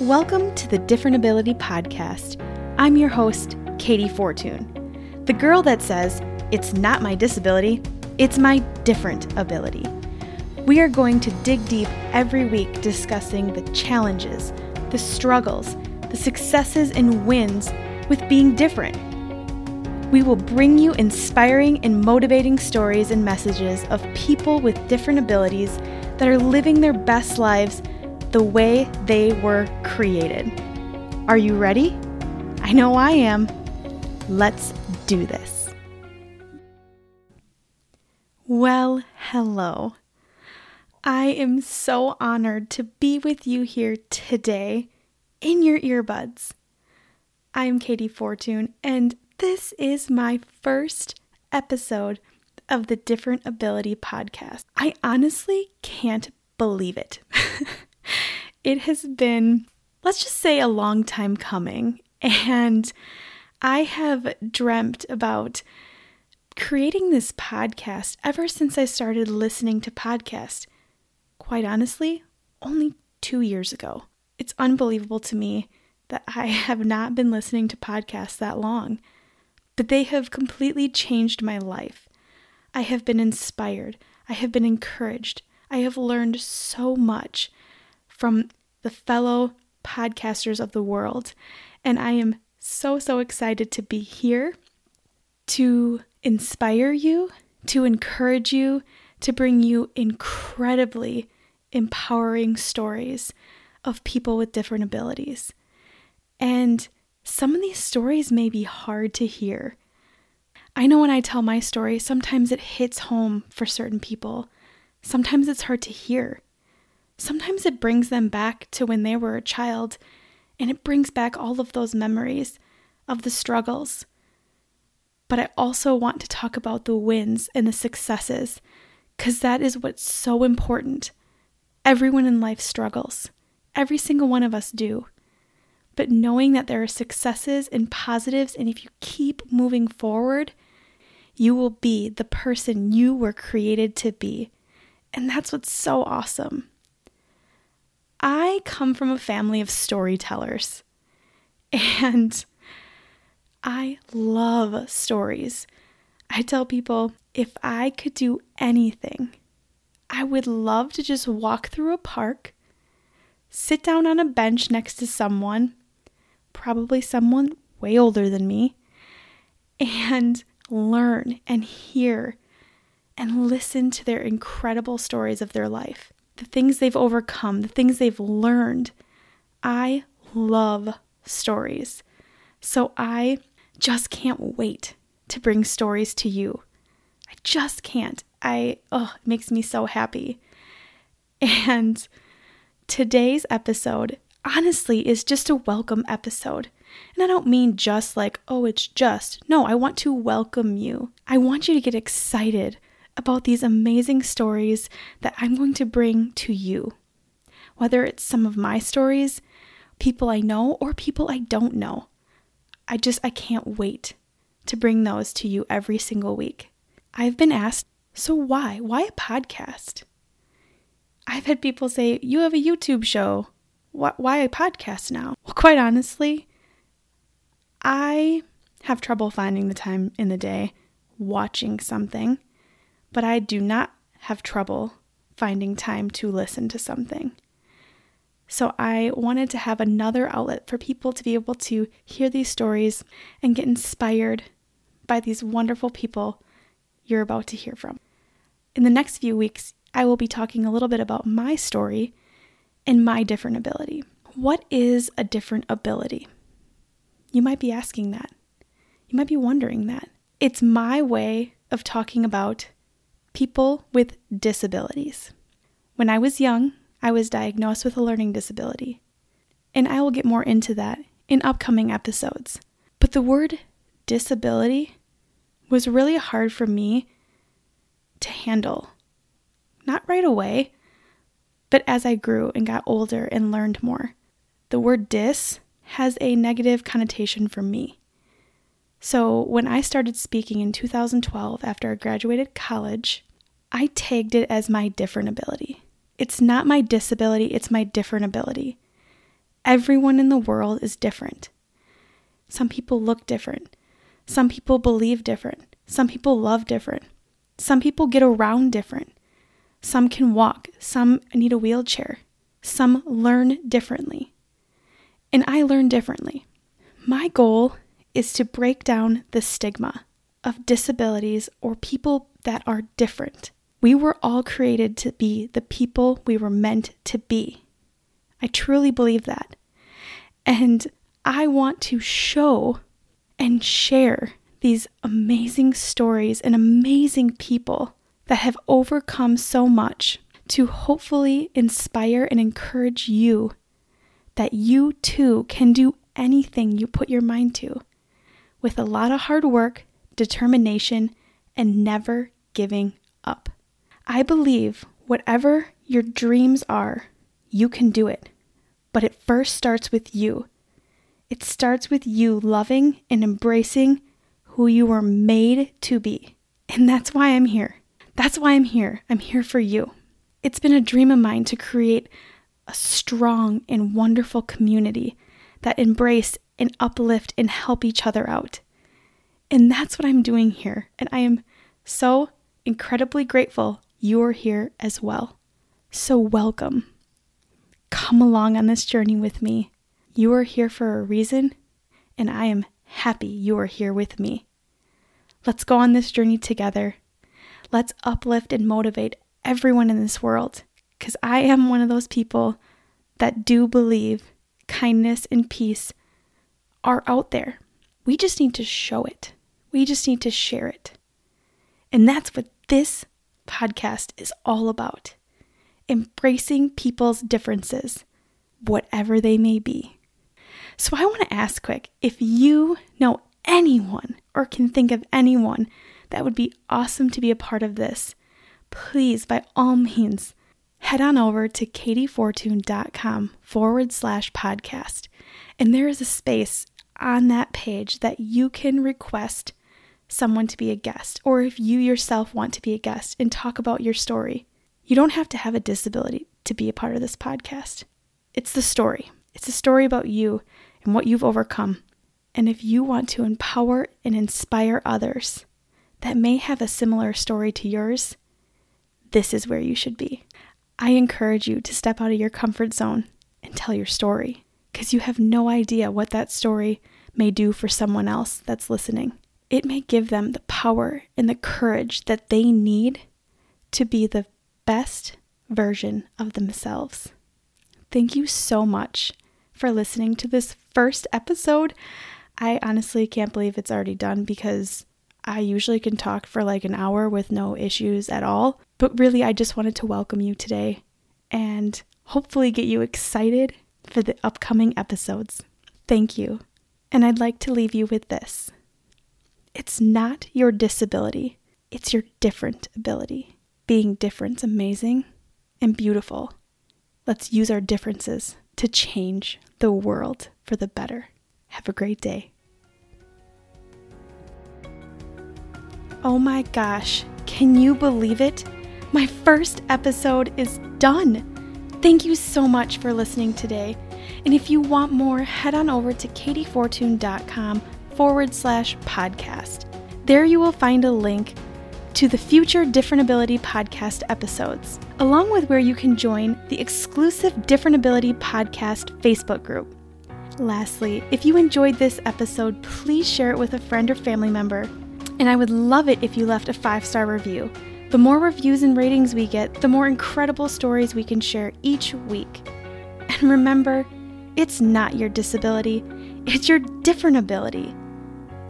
Welcome to the Different Ability Podcast. I'm your host, Katey Fortun, the girl that says, It's not my disability, it's my different ability. We are going to dig deep every week discussing the challenges, the struggles, the successes, and wins with being different. We will bring you inspiring and motivating stories and messages of people with different abilities that are living their best lives the way they were created. Are you ready? I know I am. Let's do this. Well, hello. I am so honored to be with you here today in your earbuds. I am Katey Fortun, and this is my first episode of the Different Ability podcast. I honestly can't believe it. it has been, let's just say, a long time coming. And I have dreamt about creating this podcast ever since I started listening to podcasts. Quite honestly, only two years ago. It's unbelievable to me that I have not been listening to podcasts that long, but they have completely changed my life. I have been inspired. I have been encouraged. I have learned so much from the fellow podcasters of the world. And I am so, so excited to be here to inspire you, to encourage you, to bring you incredibly empowering stories of people with different abilities. And some of these stories may be hard to hear. I know when I tell my story, sometimes it hits home for certain people. Sometimes it's hard to hear. Sometimes it brings them back to when they were a child, and it brings back all of those memories of the struggles. But I also want to talk about the wins and the successes, because that is what's so important. Everyone in life struggles, every single one of us do. But knowing that there are successes and positives, and if you keep moving forward, you will be the person you were created to be. And that's what's so awesome. I come from a family of storytellers, and I love stories. I tell people if I could do anything, I would love to just walk through a park, sit down on a bench next to someone, probably someone way older than me, and learn and hear and listen to their incredible stories of their life the things they've overcome, the things they've learned. I love stories. So I just can't wait to bring stories to you. I just can't. I oh, it makes me so happy. And today's episode honestly is just a welcome episode. And I don't mean just like, oh, it's just. No, I want to welcome you. I want you to get excited about these amazing stories that I'm going to bring to you. Whether it's some of my stories, people I know, or people I don't know. I just, I can't wait to bring those to you every single week. I've been asked, so why? Why a podcast? I've had people say, you have a YouTube show. Why a podcast now? Well, quite honestly, I have trouble finding the time in the day watching something but I do not have trouble finding time to listen to something. So I wanted to have another outlet for people to be able to hear these stories and get inspired by these wonderful people you're about to hear from. In the next few weeks, I will be talking a little bit about my story and my different ability. What is a different ability? You might be asking that. You might be wondering that. It's my way of talking about people with disabilities. When I was young, I was diagnosed with a learning disability, and I will get more into that in upcoming episodes. But the word disability was really hard for me to handle. Not right away, but as I grew and got older and learned more. The word dis has a negative connotation for me. So when I started speaking in 2012 after I graduated college, I tagged it as my different ability. It's not my disability, it's my different ability. everyone in the world is different. Some people look different. Some people believe different. Some people love different. Some people get around different. Some can walk. Some need a wheelchair. Some learn differently. And I learn differently. My goal is to break down the stigma of disabilities or people that are different. We were all created to be the people we were meant to be. I truly believe that. And I want to show and share these amazing stories and amazing people that have overcome so much to hopefully inspire and encourage you that you too can do anything you put your mind to with a lot of hard work, determination, and never giving up. I believe whatever your dreams are, you can do it. But it first starts with you. It starts with you loving and embracing who you were made to be. And that's why I'm here. That's why I'm here. I'm here for you. It's been a dream of mine to create a strong and wonderful community that embrace and uplift and help each other out. And that's what I'm doing here. And I am so incredibly grateful you're here as well. So, welcome. Come along on this journey with me. You are here for a reason, and I am happy you are here with me. Let's go on this journey together. Let's uplift and motivate everyone in this world because I am one of those people that do believe kindness and peace are out there. We just need to show it, we just need to share it. And that's what this podcast is all about embracing people's differences, whatever they may be. So, I want to ask quick if you know anyone or can think of anyone that would be awesome to be a part of this, please, by all means, head on over to kateyfortun.com forward slash podcast. And there is a space on that page that you can request someone to be a guest, or if you yourself want to be a guest and talk about your story. You don't have to have a disability to be a part of this podcast. It's the story. It's a story about you and what you've overcome. And if you want to empower and inspire others that may have a similar story to yours, this is where you should be. I encourage you to step out of your comfort zone and tell your story because you have no idea what that story may do for someone else that's listening. It may give them the power and the courage that they need to be the best version of themselves. Thank you so much for listening to this first episode. I honestly can't believe it's already done because I usually can talk for like an hour with no issues at all. But really, I just wanted to welcome you today and hopefully get you excited for the upcoming episodes. Thank you. And I'd like to leave you with this it's not your disability, it's your different ability. Being different's amazing and beautiful. Let's use our differences to change the world for the better. Have a great day. Oh my gosh, can you believe it? My first episode is done. Thank you so much for listening today. And if you want more, head on over to kateyfortun.com forward slash podcast. There you will find a link to the future Different Ability podcast episodes, along with where you can join the exclusive Different Ability podcast Facebook group. Lastly, if you enjoyed this episode, please share it with a friend or family member. And I would love it if you left a five star review. The more reviews and ratings we get, the more incredible stories we can share each week. And remember, it's not your disability, it's your different ability.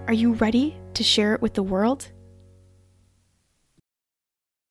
Are you ready to share it with the world?